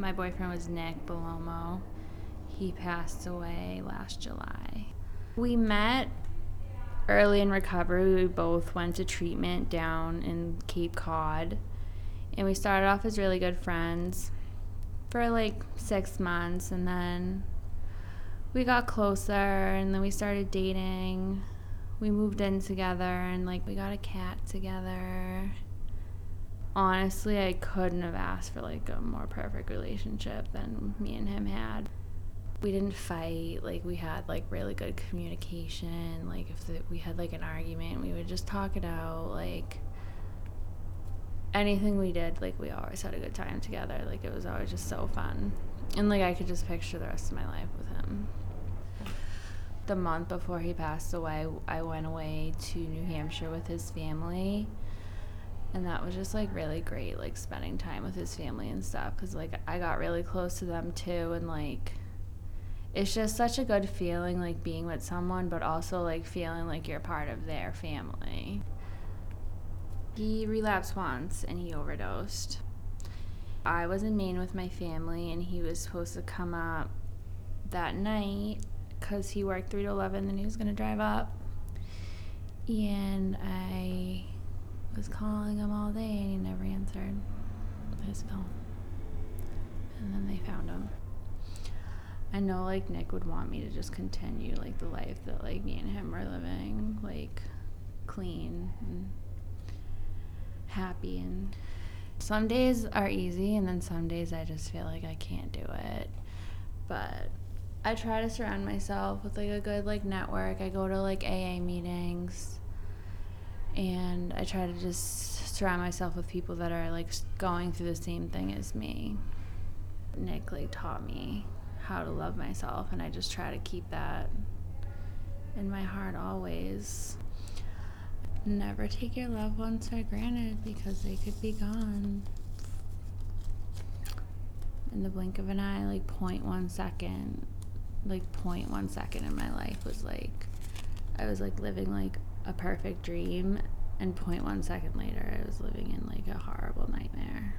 My boyfriend was Nick Belomo. He passed away last July. We met early in recovery. We both went to treatment down in Cape Cod. And we started off as really good friends for like six months. And then we got closer and then we started dating. We moved in together and like we got a cat together honestly, I couldn't have asked for like a more perfect relationship than me and him had. We didn't fight, like we had like really good communication. Like if the, we had like an argument, we would just talk it out. Like anything we did, like we always had a good time together. Like it was always just so fun. And like I could just picture the rest of my life with him. The month before he passed away, I went away to New Hampshire with his family and that was just like really great like spending time with his family and stuff because like i got really close to them too and like it's just such a good feeling like being with someone but also like feeling like you're part of their family. He relapsed once and he overdosed. I was in maine with my family and he was supposed to come up that night because he worked 3 to 11 and he was going to drive up. And i was calling him all day and he never answered his phone. And then they found him. I know like Nick would want me to just continue like the life that like me and him were living, like clean and happy and some days are easy and then some days I just feel like I can't do it. But I try to surround myself with like a good like network. I go to like AA meetings I try to just surround myself with people that are like going through the same thing as me. Nick like taught me how to love myself and I just try to keep that in my heart always. Never take your loved ones for granted because they could be gone. In the blink of an eye, like point one second, like point one second in my life was like I was like living like a perfect dream and 0.1 second later I was living in like a horrible nightmare.